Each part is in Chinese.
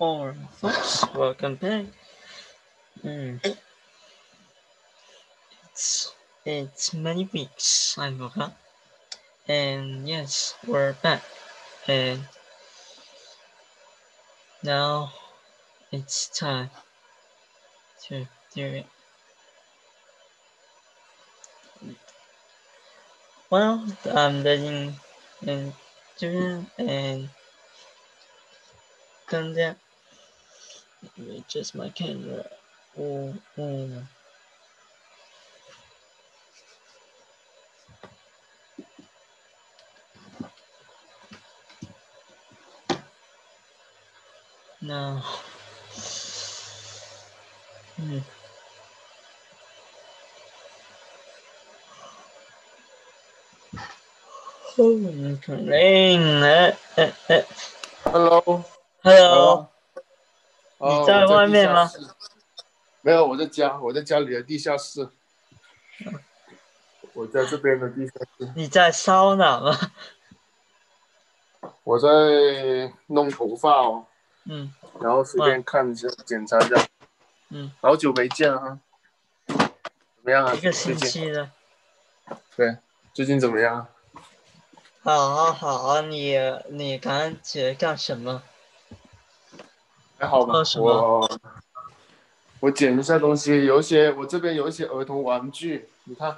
Or folks, welcome back. Mm. It's it's many weeks I forgot, and yes, we're back, and now it's time to do it. Well, I'm letting and do and come down. Let me adjust my camera. Oh, oh. No. Hmm. Oh, 可能哎哎哎 Hello，，Hello，哦你在外面吗？没有，我在家，我在家里的地下室。我在这边的地下室，你在烧哪吗？我在弄头发哦，嗯然后随便看一下，检查一下。嗯，好久没见啊，怎么样啊？一个星期了。对，最近怎么样？好啊好啊，你你感恩节干什么？还好吧我我捡一下东西，有一些我这边有一些儿童玩具，你看，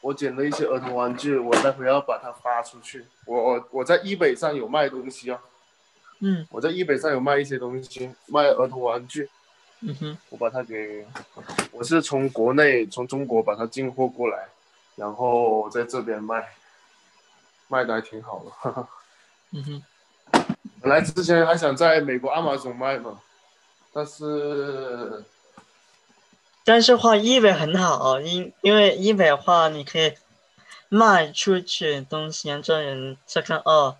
我捡了一些儿童玩具，我待会要把它发出去。我我我在易北上有卖东西哦，嗯我在易北上有卖一些东西，卖儿童玩具，嗯哼我把它给，我是从国内从中国把它进货过来，然后在这边卖，卖的还挺好的，哈哈。嗯哼，本来之前还想在美国亚马逊卖嘛，但是但是话医美很好，因因为医美的话，你可以卖出去东西，让这人再看哦，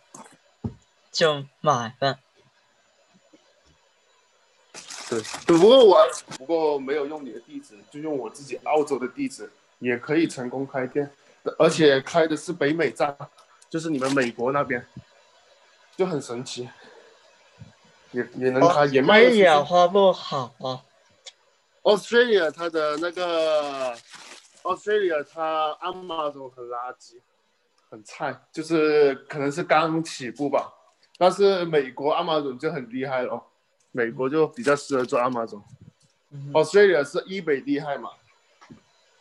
就买了。对，不过我不过没有用你的地址，就用我自己澳洲的地址，也可以成功开店，而且开的是北美站，就是你们美国那边，就很神奇，也也能开，也卖得出去美雅花不好啊。Australia 它的那个 Australia 它 Amazon 很垃圾，很菜，就是可能是刚起步吧。但是美国 Amazon 就很厉害了，美国就比较适合做 Amazon。嗯 Australia 是一北厉害嘛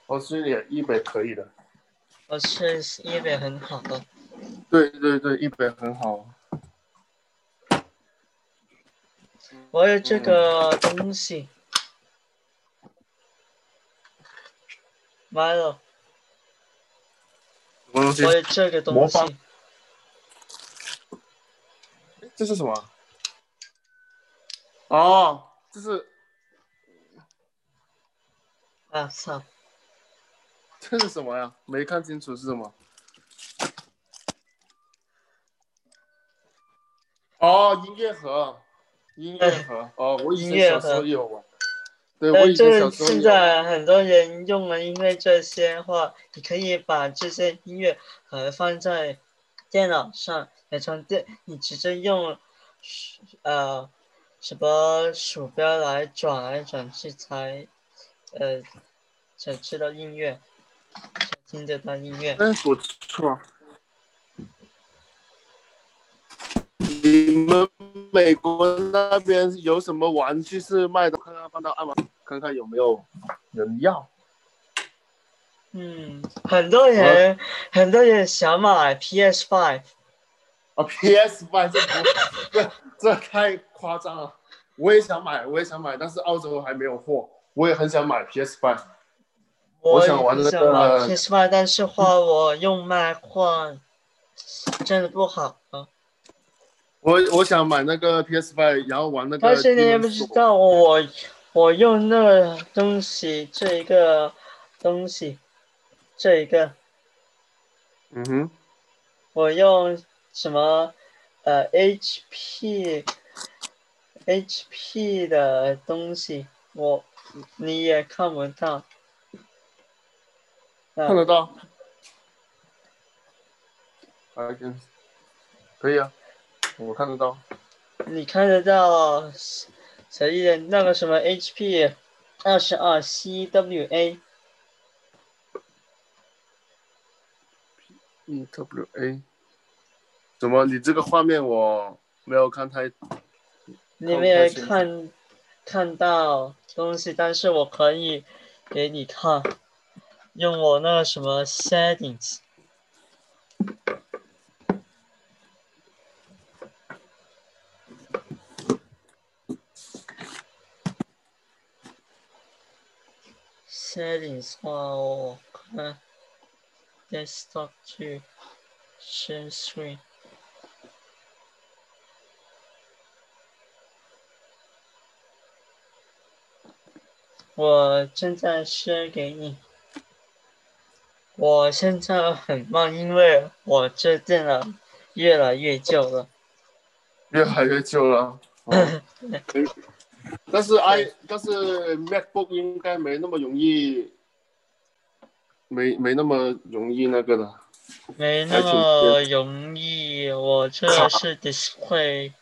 ？Australia 一北可以的。Australia eBay 很好的。对对对，一北很好。我有这个东西，买了。什么东西我？有这个东魔方西，这是什么？哦，这是啊操！这是什么呀？没看清楚是什么。哦，音乐盒，音乐盒。哦，我以前音乐盒小时候有玩。对，我呃，以前小时候现。在很多人用了，因为这些话，你可以把这些音乐盒放在电脑上，也从电，你直接用呃什么鼠标来转来转去才呃才知道音乐，才听得到音乐。哎，不错。你们美国那边有什么玩具是卖的？看看放到亚马，看看有没有人要。嗯，很多人很多人想买 PS Five，啊，PS Five 这不这这太夸张了。我也想买，我也想买，但是澳洲还没有货。我也很想买 PS Five。我想玩也那个 PS Five，但是话我用麦换真的不好啊。我我想买那个 PS Five，然后玩那个。但是你也不知。道我我用那个东西这一个东西这一个嗯哼，我用什么呃 HP HP 的东西，我你也看不到。啊看得到。可以啊，我看得到。你看得到谁的那个什么 HP 二十二 CWA？E W A，怎么？你这个画面我没有看太，你没有看看到东西，但是我可以给你看，用我那个什么 settings。Settings 话，我看 desktop to share screen。我正在 share 给你。我现在很慢，因为我这电脑越来越旧了。越来越旧了。哦但是 i 但是 MacBook 应该没那么容易，没没那么容易那个的。没那么容易，我这是 display，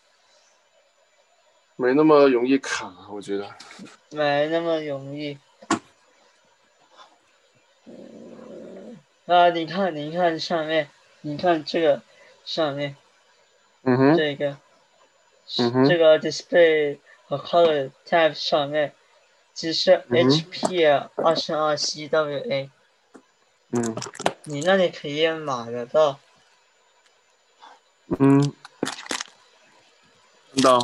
没那么容易卡，我觉得。没那么容易。嗯啊，你看，你看上面，你看这个上面。嗯哼，这个，嗯哼。这个 display 和 color tab 上面只是 HP 二十二 CWA，嗯。你那里可以买得到。嗯，看到，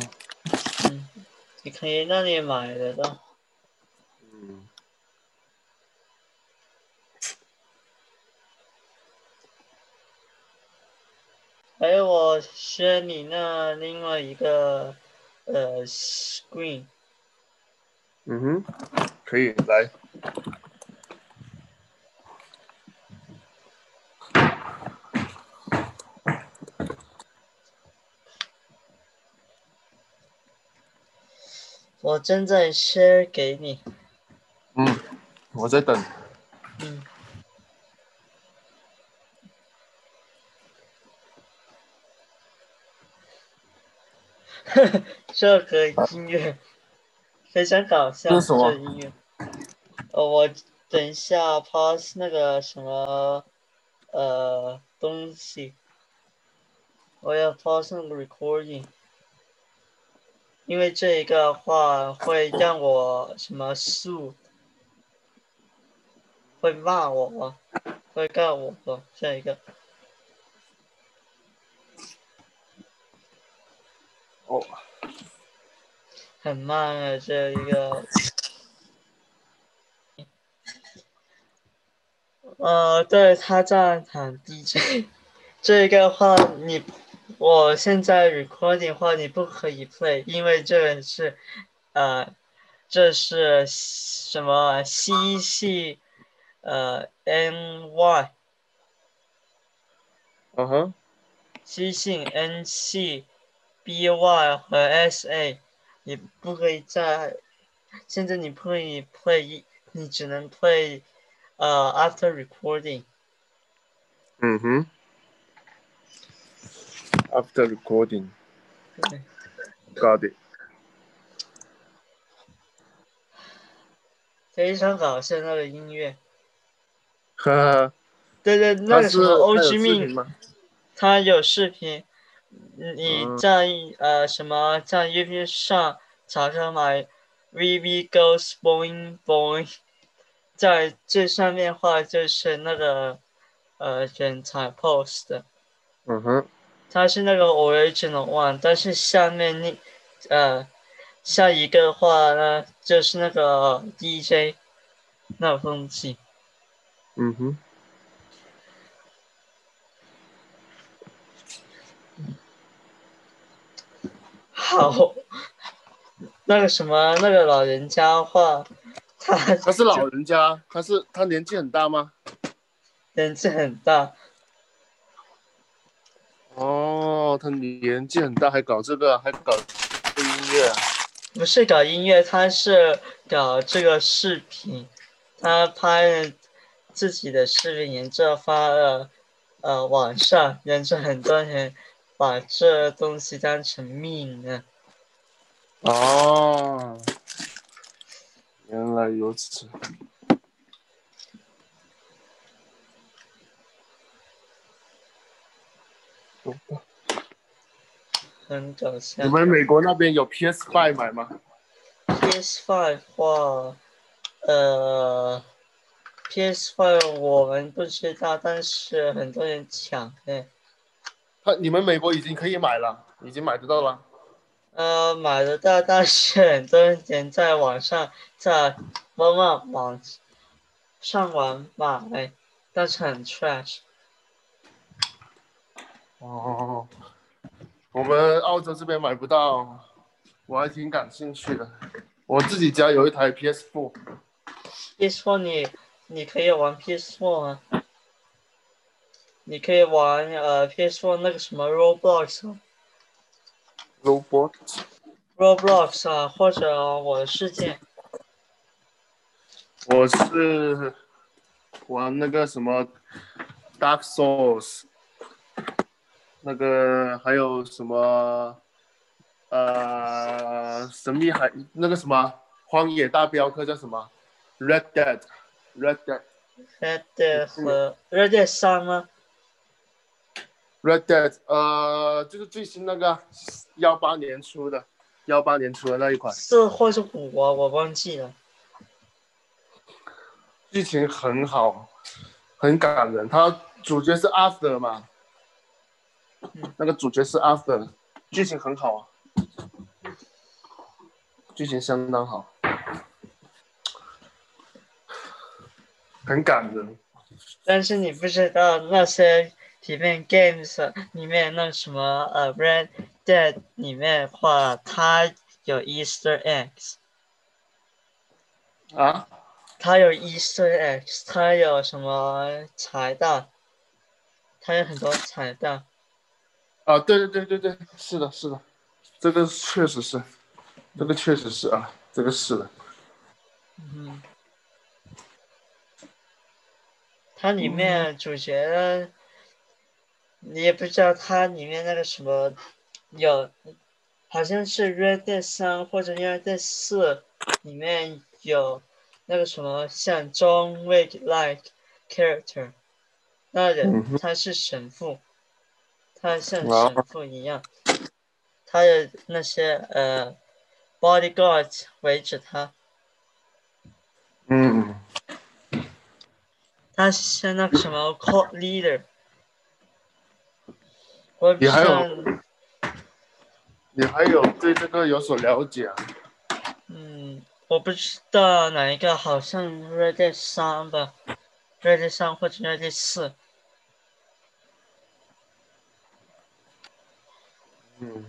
嗯，你可以那里买得到。嗯，哎我是你那另外一个呃 screen，嗯哼，可以来。我正在 share 给你。嗯，我在等。嗯。这个音乐非常搞笑，这是什么这音乐。呃，我等一下 pause 那个什么呃东西，我要 pause 那个 recording，因为这一个话会让我什么树，会骂我，会告我这一个。哦，很慢啊，这一个。呃，对，他在喊 DJ，这个话你，我现在 recording 话你不可以 play，因为这个是，呃，这是什么 C 系，呃 N Y，嗯哼，西信 N C B Y 和 S A，你不可以在，现在你不可以 play，你只能 play，呃，after recording。嗯哼。After recording, 对 got it. 非常搞笑那个音乐。呵呵，对对，那是个什么欧它有之命？他有视频，你嗯。在呃什么在 YouTube 上查查买 VV Goes Boing Boing，在最上面画就是那个呃剪彩 post 的，嗯哼，它是那个 original one，但是下面那呃下一个的话呢就是那个 DJ 那封信。嗯哼，好，那个什么，那个老人家话，他他是老人家，他是他年纪很大吗？年纪很大，哦，他年纪很大，还搞这个，还搞这个音乐啊。不是搞音乐，他是搞这个视频，他拍了自己的视频，然后发了呃网上，然后很多人把这东西当成命啊。哦，原来如此。很搞笑。你们美国那边有 PS Five 买吗？PS Five 话，呃，PS Five 我们不知道，但是很多人抢哎。他你们美国已经可以买了，已经买得到了。呃，买得到，但是很多人在网上在某某网上网买，但是很 trash。哦，我们澳洲这边买不到，我还挺感兴趣的。我自己家有一台 PS4，PS Four 你你可以玩 PS Four 啊，你可以玩呃 PS Four 那个什么 Roblox 啊 robot，Roblox 啊，或者我的世界。我是玩那个什么 Dark Souls，那个还有什么呃神秘海那个什么荒野大镖客叫什么 Red Dead，Red Dead。Red Dead 和 Red Dead 三吗？Red Dead，呃，就是最新那个幺八年出的，幺八年出的那一款，四或是五啊，我忘记了。剧情很好，很感人。他主角是 Arthur 嘛，嗯那个主角是 Arthur，剧情很好啊，剧情相当好，很感人。但是你不知道那些里面 games 里面那什么呃 Red Dead 里面的话，它有 Easter eggs，啊，它有 Easter eggs，它有什么彩蛋，它有很多彩蛋。啊，对对对对对，是的，是的，这个确实是，这个确实是啊，这个是的。嗯，它里面主角，你也不知道它里面那个什么有，好像是 Red Dead 三或者 Red Dead 四里面有那个什么像 John Wick like character，那嗯人他是神父，他像神父一样，他的那些呃 bodyguard 围着他。嗯，他像那个什么 cult leader，我你还有你还有对这个有所了解啊？嗯，我不知道哪一个，好像 Red 三吧，Red 三或者 Red 四，嗯。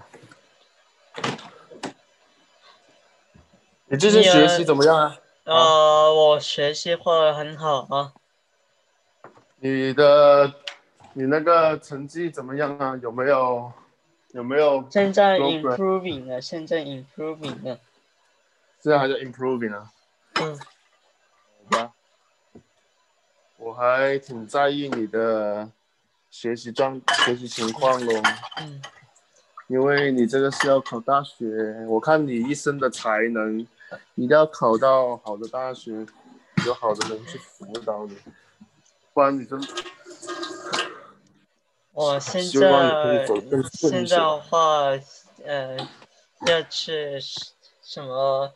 你最近学习怎么样啊？呃，我学习会很好啊，你的你那个成绩怎么样啊？有没有有没有？现在 improving 了，现在 improving 了，现在还在 improving 啊？嗯，好吧，我还挺在意你的学习状学习情况咯，嗯，因为你这个是要考大学，我看你一生的才能，一定要考到好的大学，有好的人去辅导你，不然你真我现在现在的话，呃，要去什么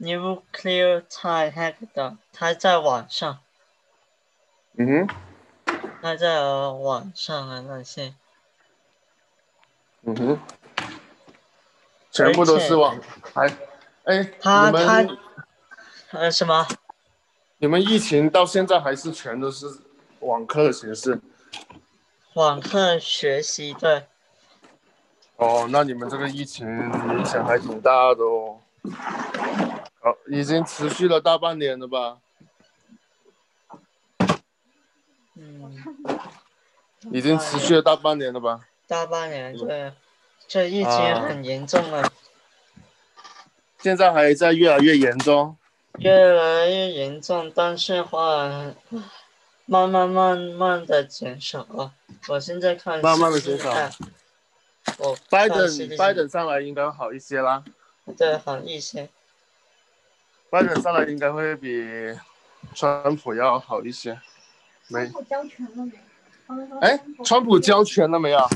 nuclear time hackathon，它在网上。嗯哼，他在网上啊那些，嗯哼，全部都是网，还，哎，他你们他呃什么？你们疫情到现在还是全都是网课的形式？网课学习对，哦，那你们这个疫情影响还挺大的哦。哦，已经持续了大半年了吧？嗯，已经持续了大半年了吧？大半年对，这疫情啊很严重了，现在还在越来越严重。越来越严重，但是话慢慢慢慢的减少啊。我现在看慢慢地 CDC 减少看我拜登拜登上来应该好一些啦。对好一些。拜登上来应该会比川普要好一些。没川普交权了没？哎，川普交权了没有？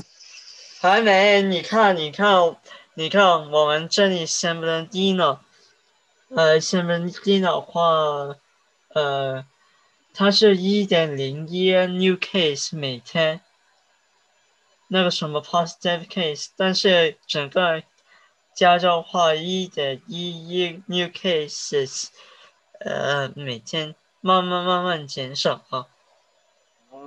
还没，你看，你看，你看，我们这里先不能低呢。呃，先不能低的话，呃，它是一点零一 new case 每天，那个什么 positive case，但是整个加州话一点一一 new cases，呃，每天慢慢慢慢减少啊。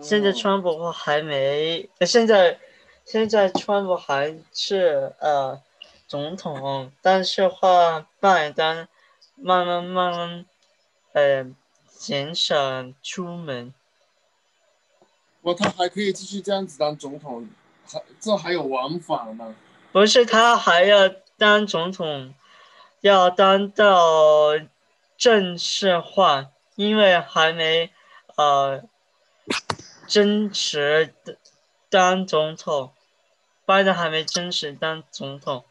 现在川普还没，现在现在川普还是呃总统，但是话拜登慢慢慢慢呃减少出门。我他还可以继续这样子当总统，还这还有玩法吗？不是他还要当总统，要当到正式化，因为还没呃。真实的当总统，拜登还没真实当总统。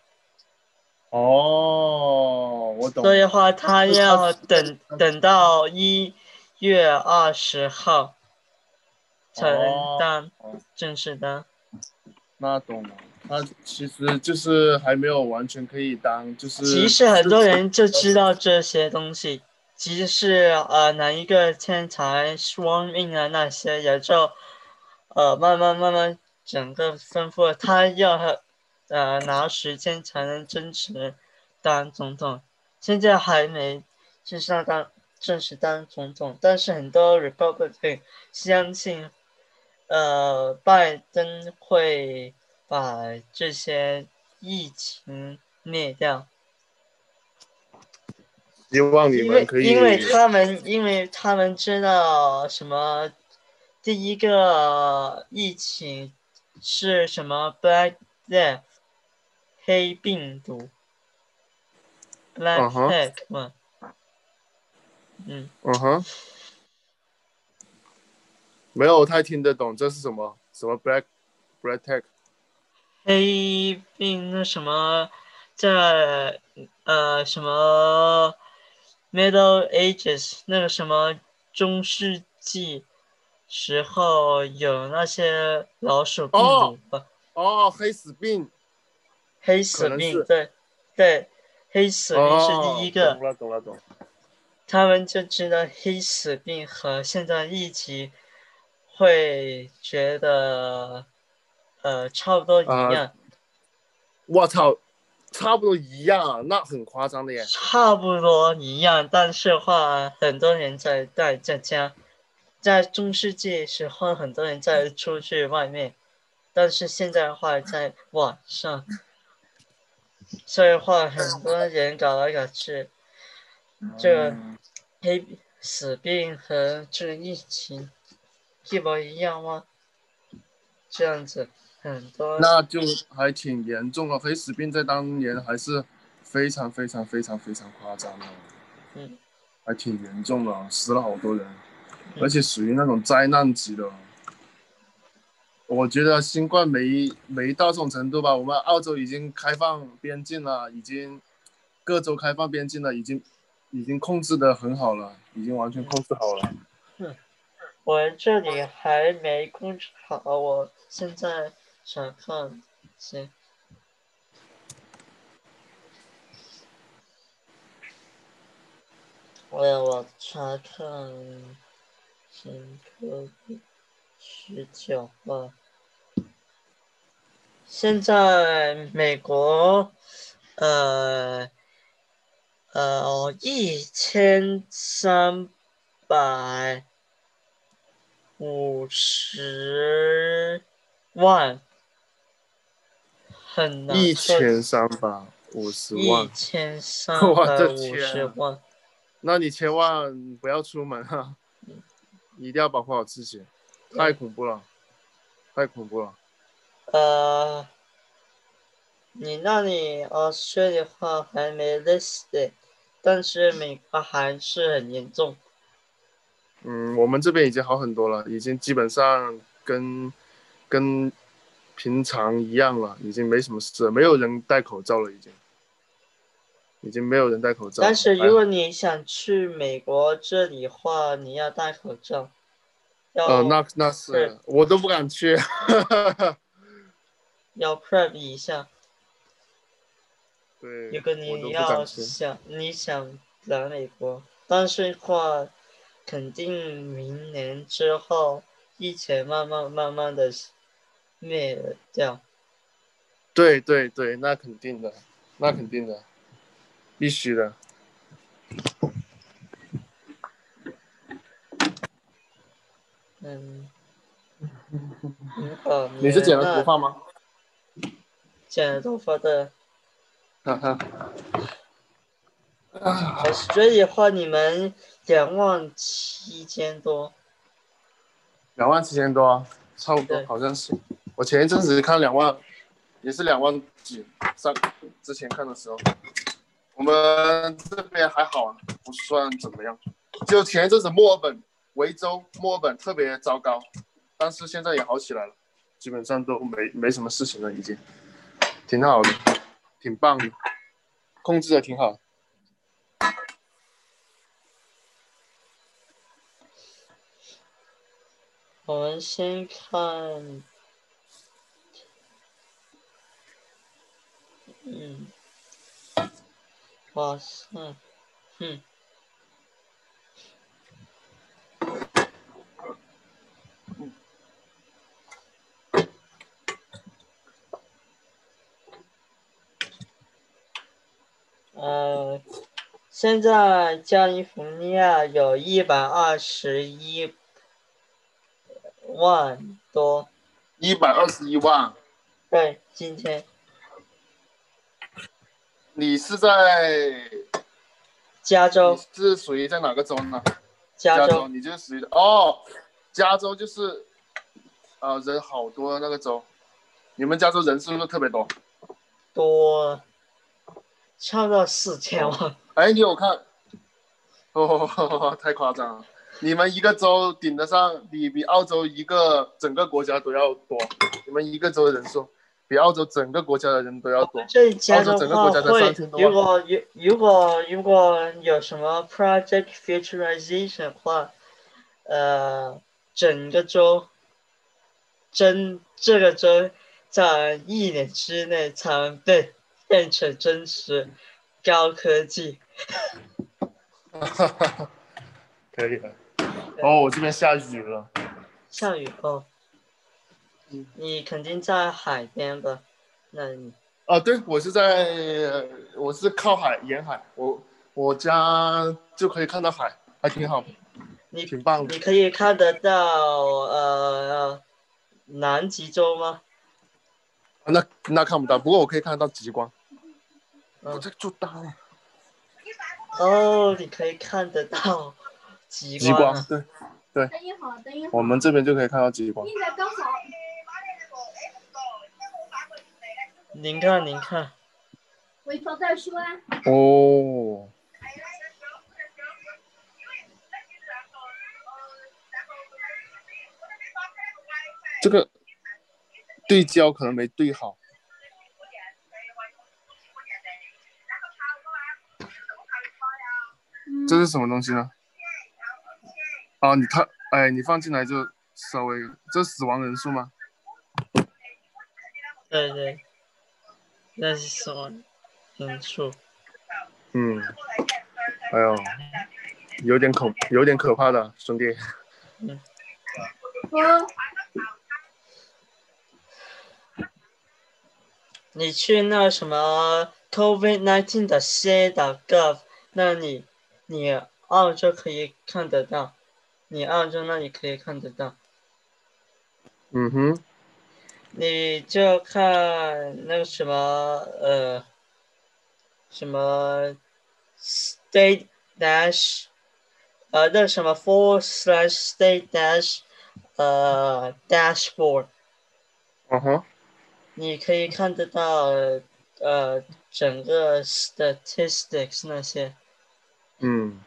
哦，我懂。所以的话，他要等等到一月二十号才能当正式的。那懂了，他其实就是还没有完全可以当，就是。其实很多人就知道这些东西。即使是呃哪一个天才双命啊那些，也就呃慢慢慢慢整个吩咐他要呃拿时间才能真实当总统。现在还没正式当正式当总统，但是很多 Republican 相信呃拜登会把这些疫情灭掉。希望你们可以，因为他们因为他们知道什么，第一个疫情是什么？Black Death，黑病毒。Black Death 嘛。嗯。嗯哼。没有太听得懂，这是什么？什么 Black Black Death？黑病那什么，在呃什么？Middle Ages 那个什么中世纪时候有那些老鼠病毒吧？哦，黑死病，黑死病，对对，黑死病是第一个。懂了懂了懂。他们就知道黑死病和现在疫情会觉得呃差不多一样。我操！差不多一样，那很夸张的耶。差不多一样，但是话很多人在在在家，在中世纪时候很多人在出去外面，但是现在的话在网上，所以话很多人搞来搞去，这黑死病和这疫情一模一样吗？这样子。很多，那就还挺严重了。黑死病在当年还是非常非常非常非常夸张的，嗯，还挺严重的，死了好多人，而且属于那种灾难级的。我觉得新冠没没到这种程度吧。我们澳洲已经开放边境了，已经各州开放边境了，已经已经控制的很好了，已经完全控制好了。嗯，我这里还没控制好，我现在。查看，行。我要我查看，新科十九号。现在美国，呃，呃，一千三百五十万。一千三百五十万，一千三百五十万，那你千万不要出门啊！一定要保护好自己，太恐怖了，太恐怖了。呃，你那里澳大的话还没 list，但是美国还是很严重。嗯，我们这边已经好很多了，已经基本上跟跟。平常一样了，已经没什么事，没有人戴口罩了，已经。已经没有人戴口罩。但是如果你想去美国这里的话，你要戴口罩。呃，那那是我都不敢去。要 prep 一下。对。如果你要想你想来美国，但是话，肯定明年之后疫情慢慢慢慢的灭掉。对对对，那肯定的，那肯定的，必须的。嗯，好。你是剪了头发吗？剪了头发的。哈哈。啊，所以的话，你们两万七千多。两万七千多，差不多，好像是。我前一阵子看两万。也是两万几，上之前看的时候，我们这边还好，不算怎么样。就前一阵子墨尔本、维州、墨尔本特别糟糕，但是现在也好起来了，基本上都没没什么事情了，已经挺好的，挺棒的，控制的挺好。我们先看。嗯，哇塞，哼，呃，现在加利福尼亚有一百二十一万多，一百二十一万，对，今天。你是在加州？是属于在哪个州呢？加州，你就是属于哦，加州就是，呃，人好多那个州。你们加州人是不是特别多？多，差不多四千万。哎，你有看？哦，太夸张了！你们一个州顶得上，比比澳洲一个整个国家都要多。你们一个州的人数。比澳洲整个国家的人都要多。这加州的话会，如果有如果如果有什么 project futurization 的话，呃，整个州真这个州在一年之内才能被变成真实高科技。哈哈哈！可以了。哦，我这边下雨了。下雨哦。你肯定在海边吧？那你啊，对，我是在，我是靠海沿海，我我家就可以看到海，还挺好，你挺棒的。你可以看得到呃南极洲吗？那那看不到，不过我可以看得到极光。我在做单。哦，你可以看得到极光。极光，对对。等一会儿，等一会儿。我们这边就可以看到极光。您看，您看。回头再说啊哦。这个对焦可能没对好。这是什么东西呢？啊，你看，哎，你放进来就稍微，这死亡人数吗？对对。那是死亡人数？嗯，哎呦，有点恐，有点可怕的，兄弟。嗯。你去那什么 COVID nineteen 的 C 的 gov 那里，你澳洲可以看得到，你澳洲那里可以看得到。嗯哼。你就看那个什么呃，什么 state dash，呃，那什么 four slash state dash，呃，dashboard。嗯哼。你可以看得到呃整个 statistics 那些。嗯。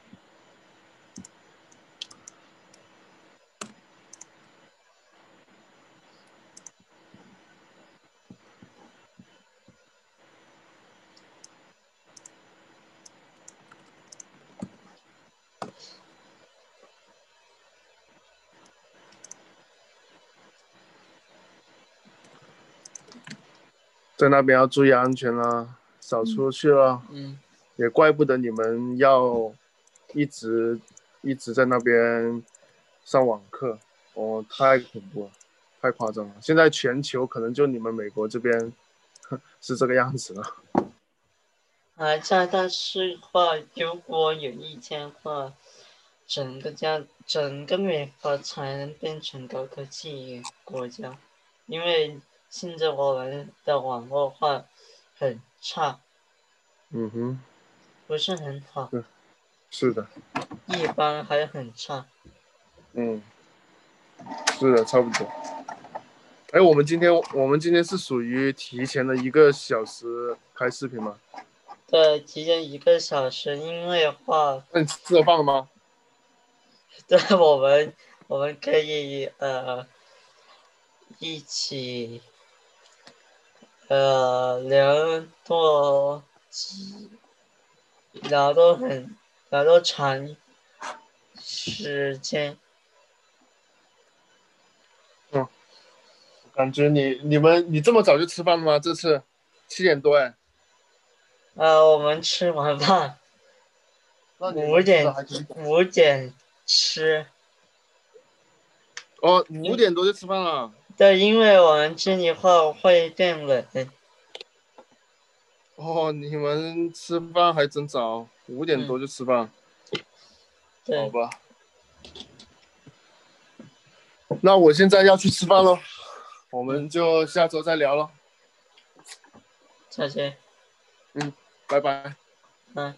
在那边要注意安全啊，少出去了。嗯。也怪不得你们要一直一直在那边上网课，哦，太恐怖了，太夸张了。现在全球可能就你们美国这边是这个样子了。啊，加拿大是话，如果有一天的话，整个家整个美国才能变成高科技国家，因为现在我们的网络化很差，嗯哼，不是很好，是的，一般还很差。嗯，是的，差不多。哎，我们今天我们今天是属于提前了一个小时开视频吗？对，提前一个小时，因为话，那你吃了饭了吗？对我们我们可以呃一起呃聊多几聊都很聊都长时间。嗯感觉你你们你这么早就吃饭了吗？这次七点多哎。呃，我们吃完饭那五点五点吃，哦，五点多就吃饭了。对，因为我们这里话会变冷。哦，你们吃饭还真早，五点多就吃饭，好对，吧。那我现在要去吃饭喽，我们就下周再聊了，再见。嗯拜拜。嗯。